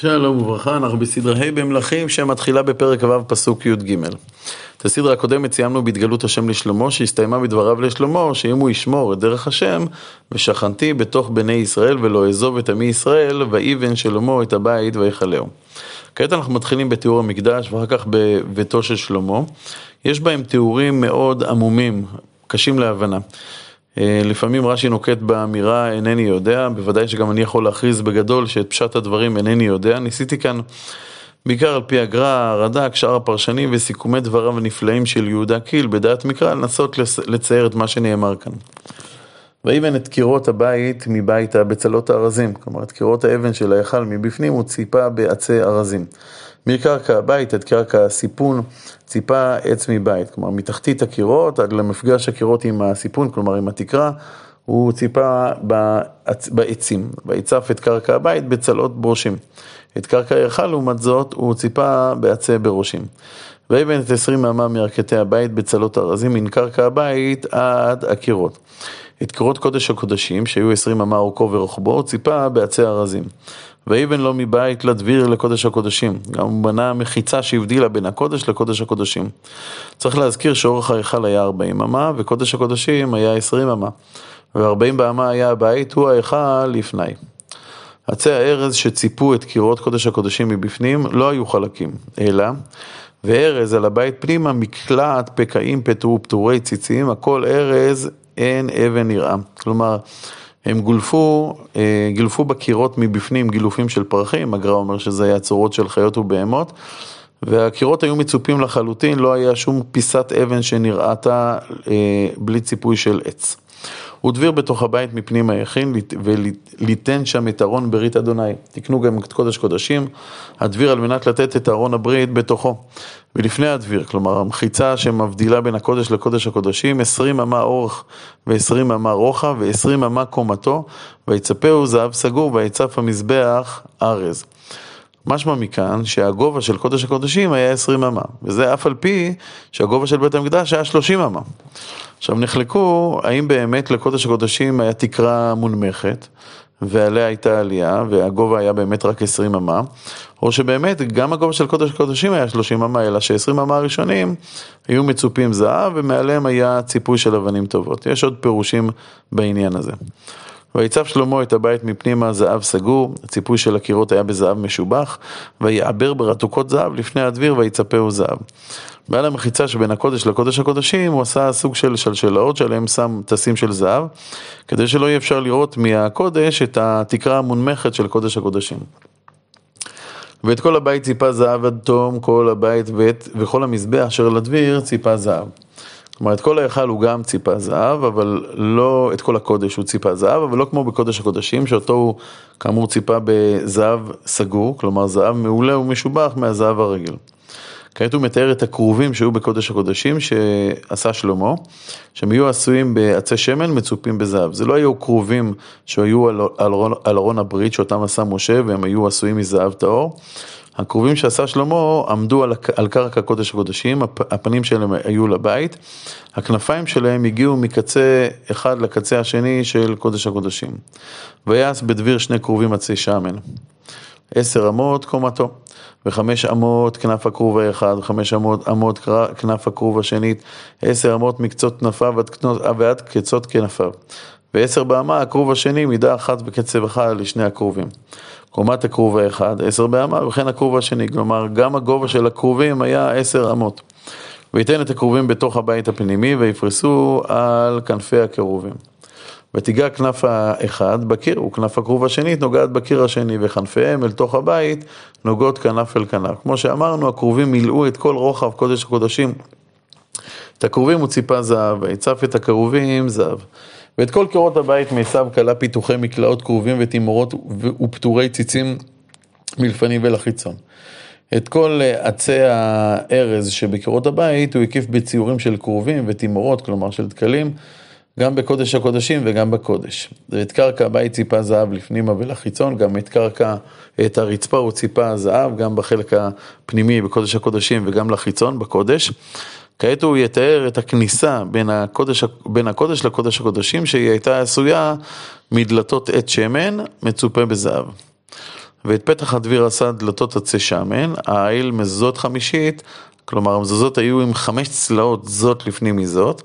שלום וברכה, אנחנו בסדרה ה' במלכים שמתחילה בפרק ו' פסוק י"ג. את הסדרה הקודמת סיימנו בהתגלות השם לשלמה, שהסתיימה בדבריו לשלמה, שאם הוא ישמור את דרך השם, ושכנתי בתוך בני ישראל ולא אעזוב את עמי ישראל, ויבן שלמה את הבית ויכלהו. כעת אנחנו מתחילים בתיאור המקדש ואחר כך בביתו של שלמה. יש בהם תיאורים מאוד עמומים, קשים להבנה. אה, לפעמים רש"י נוקט באמירה אינני יודע, בוודאי שגם אני יכול להכריז בגדול שאת פשט הדברים אינני יודע. ניסיתי כאן, בעיקר על פי הגר"א, הרד"ק, שאר הפרשנים וסיכומי דבריו הנפלאים של יהודה קיל בדעת מקרא, לנסות לצייר את מה שנאמר כאן. ויבן את קירות הבית מבית הבצלות הארזים, כלומר את קירות האבן של ההיכל מבפנים הוא ציפה בעצי ארזים. מקרקע הבית עד קרקע הסיפון, ציפה עץ מבית, כלומר מתחתית הקירות עד למפגש הקירות עם הסיפון, כלומר עם התקרה, הוא ציפה בעצים, ויצף את קרקע הבית בצלות ברושים. את קרקע ההיכל לעומת זאת הוא ציפה בעצי ברושים. ויבן את עשרים אמה מירכתי הבית בצלות ארזים מן קרקע הבית עד הקירות. את קירות קודש הקודשים, שהיו עשרים אמה אורכו ורוחבו, ציפה בעצי ארזים. ויבן לו מבית לדביר לקודש הקודשים. גם הוא בנה מחיצה שהבדילה בין הקודש לקודש הקודשים. צריך להזכיר שאורך ההיכל היה ארבעים אמה, וקודש הקודשים היה עשרים אמה. וארבעים באמה היה הבית, הוא ההיכל לפני. עצי הארז שציפו את קירות קודש הקודשים מבפנים לא היו חלקים, אלא וארז על הבית פנימה, מקלעת, פקעים, פטרו, פטורי ציצים, הכל ארז, אין אבן נראה. כלומר, הם גולפו, אה, גילפו בקירות מבפנים גילופים של פרחים, הגרא אומר שזה היה צורות של חיות ובהמות, והקירות היו מצופים לחלוטין, לא היה שום פיסת אבן שנראתה אה, בלי ציפוי של עץ. הוא דביר בתוך הבית מפנים היכין וליתן שם את ארון ברית אדוני. תקנו גם את קודש קודשים, הדביר על מנת לתת את ארון הברית בתוכו. ולפני הדביר, כלומר המחיצה שמבדילה בין הקודש לקודש הקודשים, עשרים אמה אורך ועשרים אמה רוחב ועשרים אמה קומתו, ויצפהו זהב סגור ויצף המזבח ארז. משמע מכאן שהגובה של קודש הקודשים היה עשרים אמה, וזה אף על פי שהגובה של בית המקדש היה שלושים אמה. עכשיו נחלקו האם באמת לקודש הקודשים היה תקרה מונמכת ועליה הייתה עלייה והגובה היה באמת רק 20 אמה או שבאמת גם הגובה של קודש הקודשים היה 30 אמה אלא ש-20 אמה הראשונים היו מצופים זהב ומעליהם היה ציפוי של אבנים טובות. יש עוד פירושים בעניין הזה. ויצב שלמה את הבית מפנימה זהב סגור, הציפוי של הקירות היה בזהב משובח, ויעבר ברתוקות זהב לפני הדביר ויצפהו זהב. בעל המחיצה שבין הקודש לקודש הקודשים הוא עשה סוג של שלשלאות שעליהם שם טסים של זהב, כדי שלא יהיה אפשר לראות מהקודש את התקרה המונמכת של קודש הקודשים. ואת כל הבית ציפה זהב עד תום כל הבית ואת, וכל המזבח אשר לדביר ציפה זהב. כלומר, את כל ההיכל הוא גם ציפה זהב, אבל לא, את כל הקודש הוא ציפה זהב, אבל לא כמו בקודש הקודשים, שאותו הוא כאמור ציפה בזהב סגור, כלומר זהב מעולה ומשובח מהזהב הרגיל. כעת הוא מתאר את הכרובים שהיו בקודש הקודשים שעשה שלמה, שהם היו עשויים בעצי שמן מצופים בזהב. זה לא היו כרובים שהיו על ארון הברית שאותם עשה משה והם היו עשויים מזהב טהור. הכרובים שעשה שלמה עמדו על, על קרקע קודש הקודשים, הפנים שלהם היו לבית, הכנפיים שלהם הגיעו מקצה אחד לקצה השני של קודש הקודשים. ויעש בדביר שני כרובים עצי שמן. עשר אמות קומתו, וחמש אמות כנף הכרוב האחד, וחמש אמות, אמות כנף הכרוב השנית, עשר אמות מקצות כנפיו ועד קצות כנפיו. ועשר באמה הכרוב השני, מידה אחת וקצב אחד לשני הכרובים. קומת הכרוב האחד, עשר באמה, וכן הכרוב השני, כלומר גם הגובה של הכרובים היה עשר אמות. וייתן את הכרובים בתוך הבית הפנימי ויפרסו על כנפי הכרובים. ותיגע כנף האחד בקיר, וכנף הכרוב השנית נוגעת בקיר השני, וכנפיהם אל תוך הבית נוגעות כנף אל כנף. כמו שאמרנו, הכרובים מילאו את כל רוחב קודש הקודשים. את הכרובים הוא ציפה זהב, ויצף את הכרובים זהב. ואת כל קירות הבית מעשיו כלה פיתוחי מקלעות כרובים ותימורות ופטורי ציצים מלפנים ולחיצון. את כל עצי הארז שבקירות הבית הוא הקיף בציורים של כרובים ותימורות, כלומר של דקלים. גם בקודש הקודשים וגם בקודש. ואת קרקע הבית ציפה זהב לפנימה ולחיצון, גם את קרקע, את הרצפה הוא ציפה זהב, גם בחלק הפנימי בקודש הקודשים וגם לחיצון בקודש. כעת הוא יתאר את הכניסה בין הקודש, בין הקודש לקודש הקודשים, שהיא הייתה עשויה מדלתות עץ שמן מצופה בזהב. ואת פתח הדביר עשה דלתות עצי שמן, העיל מזוזות חמישית, כלומר המזוזות היו עם חמש צלעות זאת לפנים מזאת,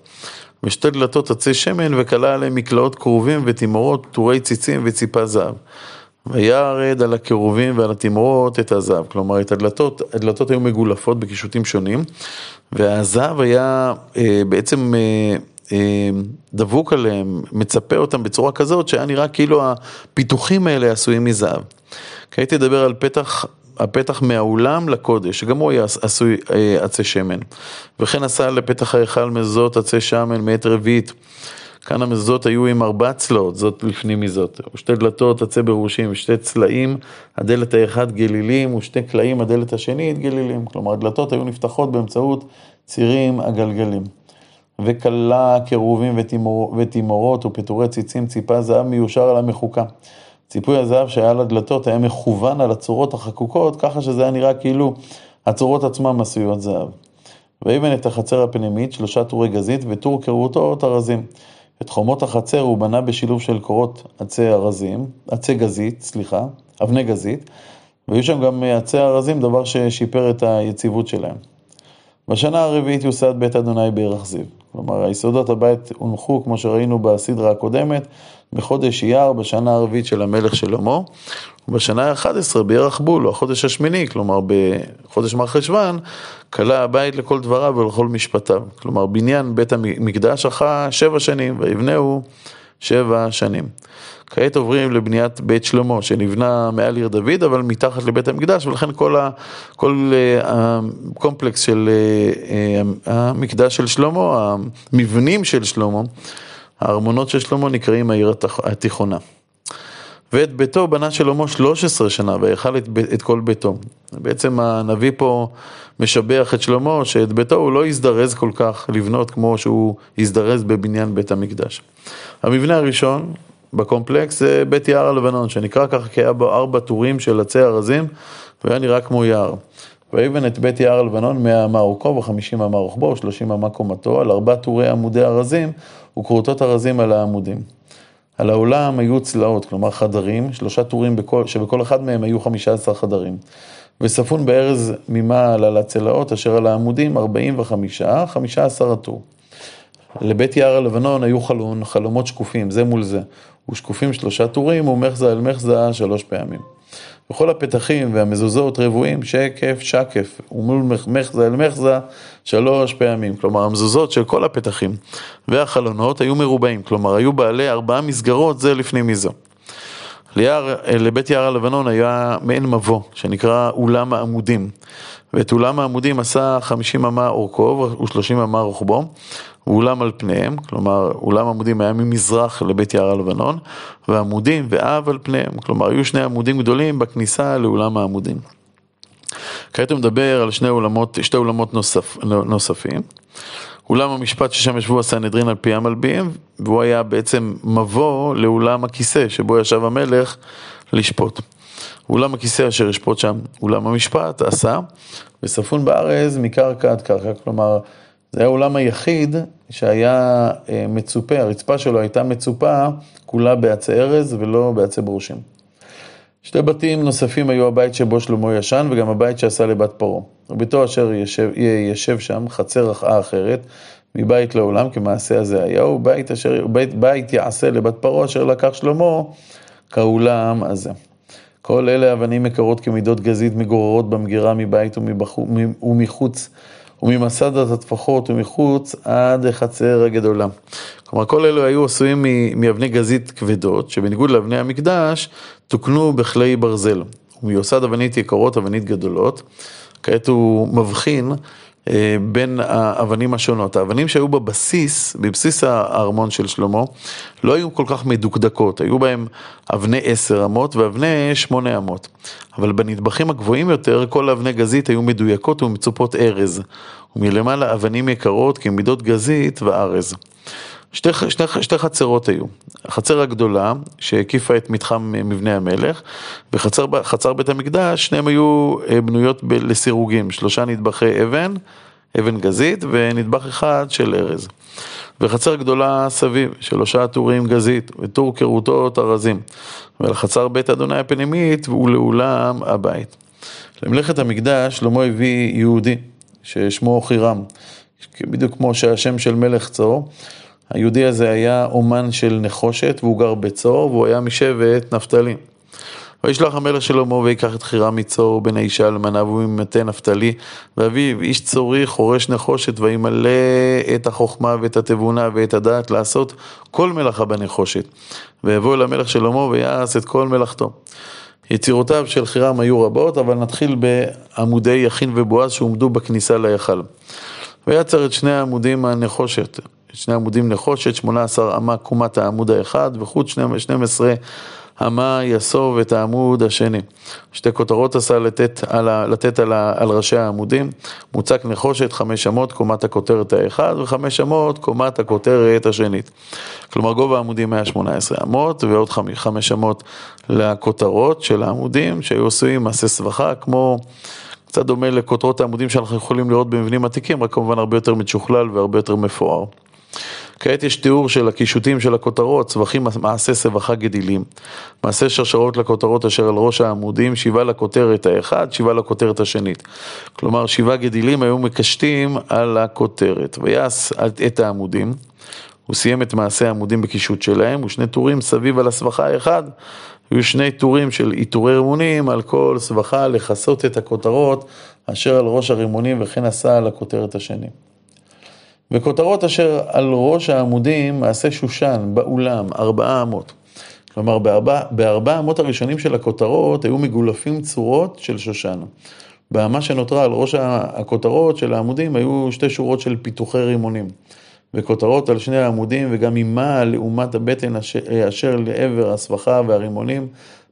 ושתי דלתות עצי שמן וכלה עליהם מקלעות כרובים ותימורות, טורי ציצים וציפה זהב. וירד על הקירובים ועל התימורות את הזהב, כלומר את הדלתות, הדלתות היו מגולפות בקישוטים שונים, והזהב היה אה, בעצם אה, אה, דבוק עליהם, מצפה אותם בצורה כזאת שהיה נראה כאילו הפיתוחים האלה עשויים מזהב. כעת תדבר על פתח, הפתח מהאולם לקודש, שגם הוא היה עשוי אה, עצי שמן. וכן עשה לפתח ההיכל מזוזות עצי שמן מאת רביעית. כאן המזוזות היו עם ארבע צלעות, זאת לפנים מזאת, ושתי דלתות עצי ברושים, ושתי צלעים, הדלת האחד גלילים, ושתי קלעים, הדלת השנית גלילים. כלומר, הדלתות היו נפתחות באמצעות צירים הגלגלים. וכלה קירובים ותימור, ותימורות ופיטורי ציצים, ציפה זהב מיושר על המחוקה. ציפוי הזהב שהיה לדלתות היה מכוון על הצורות החקוקות, ככה שזה היה נראה כאילו הצורות עצמן עשויות זהב. ויבן את החצר הפנימית, שלושה טורי גזית, וטור קירותות ארזים. את חומות החצר הוא בנה בשילוב של קורות עצי ארזים, עצי גזית, סליחה, אבני גזית, והיו שם גם עצי ארזים, דבר ששיפר את היציבות שלהם. בשנה הרביעית יוסד בית אדוני בירח זיו. כלומר, היסודות הבית הונחו, כמו שראינו בסדרה הקודמת, בחודש אייר, בשנה הרביעית של המלך שלמה, ובשנה ה-11 בירח בול, או החודש השמיני, כלומר בחודש מרחשוון, כלה הבית לכל דבריו ולכל משפטיו. כלומר, בניין בית המקדש אחר שבע שנים, ויבנהו שבע שנים. כעת עוברים לבניית בית שלמה, שנבנה מעל עיר דוד, אבל מתחת לבית המקדש, ולכן כל, ה, כל אה, הקומפלקס של אה, אה, המקדש של שלמה, המבנים של שלמה, הארמונות של שלמה נקראים העיר התיכונה. ואת ביתו בנה שלמה 13 שנה, ויכל את, את כל ביתו. בעצם הנביא פה משבח את שלמה, שאת ביתו הוא לא הזדרז כל כך לבנות כמו שהוא הזדרז בבניין בית המקדש. המבנה הראשון בקומפלקס זה בית יער הלבנון, שנקרא ככה כי היה בו ארבע טורים של עצי ארזים, והיה נראה כמו יער. ויבן את בית יער הלבנון מאה אמה אורכו וחמישים אמה רוחבו ושלושים אמה קומתו, על ארבע טורי עמודי ארזים וכרותות ארזים על העמודים. על העולם היו צלעות, כלומר חדרים, שלושה טורים בכל, שבכל אחד מהם היו חמישה עשר חדרים. וספון בארז ממעל על הצלעות אשר על העמודים ארבעים וחמישה, חמישה עשר הטור. לבית יער הלבנון היו חלון, חלומות שקופים, זה מול זה. ושקופים שלושה טורים ומחזה אל מחזה שלוש פעמים. וכל הפתחים והמזוזות רבועים שקף שקף ומול מחזה אל מחזה שלוש פעמים. כלומר המזוזות של כל הפתחים והחלונות היו מרובעים, כלומר היו בעלי ארבעה מסגרות זה לפני מזו. ליער, לבית יער הלבנון היה מעין מבוא שנקרא אולם העמודים ואת אולם העמודים עשה חמישים אמה אורכו ושלושים אמה רוחבו ואולם על פניהם, כלומר אולם עמודים היה ממזרח לבית יער הלבנון, ועמודים ואב על פניהם, כלומר היו שני עמודים גדולים בכניסה לאולם העמודים. כעת הוא מדבר על שני אולמות, שתי אולמות נוסף, נוספים. אולם המשפט ששם ישבו הסנהדרין על פי המלביאים, והוא היה בעצם מבוא לאולם הכיסא שבו ישב המלך לשפוט. אולם הכיסא אשר ישפוט שם, אולם המשפט עשה, וספון בארז מקרקע עד קרקע, כלומר זה היה האולם היחיד שהיה אה, מצופה, הרצפה שלו הייתה מצופה כולה בעצי ארז ולא בעצי ברושים. שתי בתים נוספים היו הבית שבו שלמה ישן וגם הבית שעשה לבת פרעה. וביתו אשר ישב, ישב שם, חצר רחאה אחרת, מבית לעולם, כמעשה הזה היה, ובית אשר, בית, בית יעשה לבת פרעה אשר לקח שלמה כאולם הזה. כל אלה אבנים יקרות כמידות גזית מגוררות במגירה מבית ומבחו, ומחוץ וממסד הטפחות ומחוץ עד החצר הגדולה. כלומר, כל אלו היו עשויים מאבני גזית כבדות, שבניגוד לאבני המקדש, תוקנו בכלי ברזל. ומיוסד אבנית יקרות, אבנית גדולות. כעת הוא מבחין בין האבנים השונות. האבנים שהיו בבסיס, בבסיס הארמון של שלמה, לא היו כל כך מדוקדקות, היו בהם אבני עשר אמות ואבני שמונה אמות. אבל בנדבכים הגבוהים יותר, כל אבני גזית היו מדויקות ומצופות ארז, ומלמעלה אבנים יקרות כמידות גזית וארז. שתי, שתי, שתי חצרות היו, החצר הגדולה שהקיפה את מתחם מבנה המלך וחצר בית המקדש, שניהם היו אה, בנויות לסירוגים, שלושה נדבכי אבן, אבן גזית ונדבך אחד של ארז. וחצר גדולה סביב, שלושה טורים גזית, וטור קירוטות ארזים, ולחצר בית אדוני הפנימית ולאולם הבית. למלאכת המקדש שלמה הביא יהודי, ששמו חירם, בדיוק כמו שהשם של מלך צור. היהודי הזה היה אומן של נחושת, והוא גר בצור, והוא היה משבט נפתלי. וישלח המלך שלמה ויקח את חירם מצור בן האישה אלמנה והוא ממטה נפתלי ואביו איש צורי חורש נחושת וימלא את החוכמה ואת התבונה ואת הדעת לעשות כל מלאכה בנחושת ויבוא אל המלך שלמה ויעש את כל מלאכתו. יצירותיו של חירם היו רבות אבל נתחיל בעמודי יכין ובועז שהועמדו בכניסה להיכל. ויצר את שני העמודים הנחושת שני עמודים נחושת, 18 אמה קומת העמוד האחד, וחוץ 12 אמה יסוב את העמוד השני. שתי כותרות עשה לתת על, ה, לתת על, ה, על ראשי העמודים, מוצק נחושת חמש אמות קומת הכותרת האחד וחמש אמות קומת הכותרת השנית. כלומר גובה העמודים היה 18 אמות ועוד חמש אמות לכותרות של העמודים שהיו עשויים מעשה סבכה כמו קצת דומה לכותרות העמודים שאנחנו יכולים לראות במבנים עתיקים, רק כמובן הרבה יותר משוכלל והרבה יותר מפואר. כעת יש תיאור של הקישוטים של הכותרות, צווחים מעשה סבכה גדילים. מעשה שרשרות לכותרות אשר על ראש העמודים, שבעה לכותרת האחד, שבעה לכותרת השנית. כלומר, שבעה גדילים היו מקשטים על הכותרת. ויעש את העמודים, הוא סיים את מעשה העמודים בקישוט שלהם, ושני טורים סביב על הסבכה האחד. היו שני טורים של עיטורי רימונים על כל סבכה לכסות את הכותרות אשר על ראש הרימונים וכן עשה על הכותרת השני. וכותרות אשר על ראש העמודים מעשה שושן באולם, ארבעה אמות. כלומר, בארבע, בארבע אמות הראשונים של הכותרות היו מגולפים צורות של שושן. באמה שנותרה על ראש הכותרות של העמודים היו שתי שורות של פיתוחי רימונים. וכותרות על שני העמודים וגם עימה לעומת הבטן אשר, אשר לעבר הסבכה והרימונים,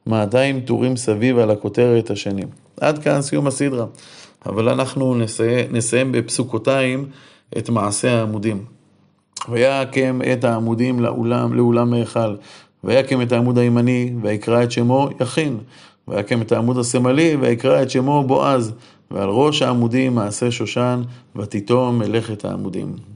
200 טורים סביב על הכותרת השני. עד כאן סיום הסדרה. אבל אנחנו נסיים, נסיים בפסוקותיים. את מעשה העמודים. ויקם את העמודים לאולם, לאולם ההיכל, ויקם את העמוד הימני, ויקרא את שמו יכין, ויקם את העמוד השמאלי, ויקרא את שמו בועז, ועל ראש העמודים מעשה שושן, ותיתום מלאכת העמודים.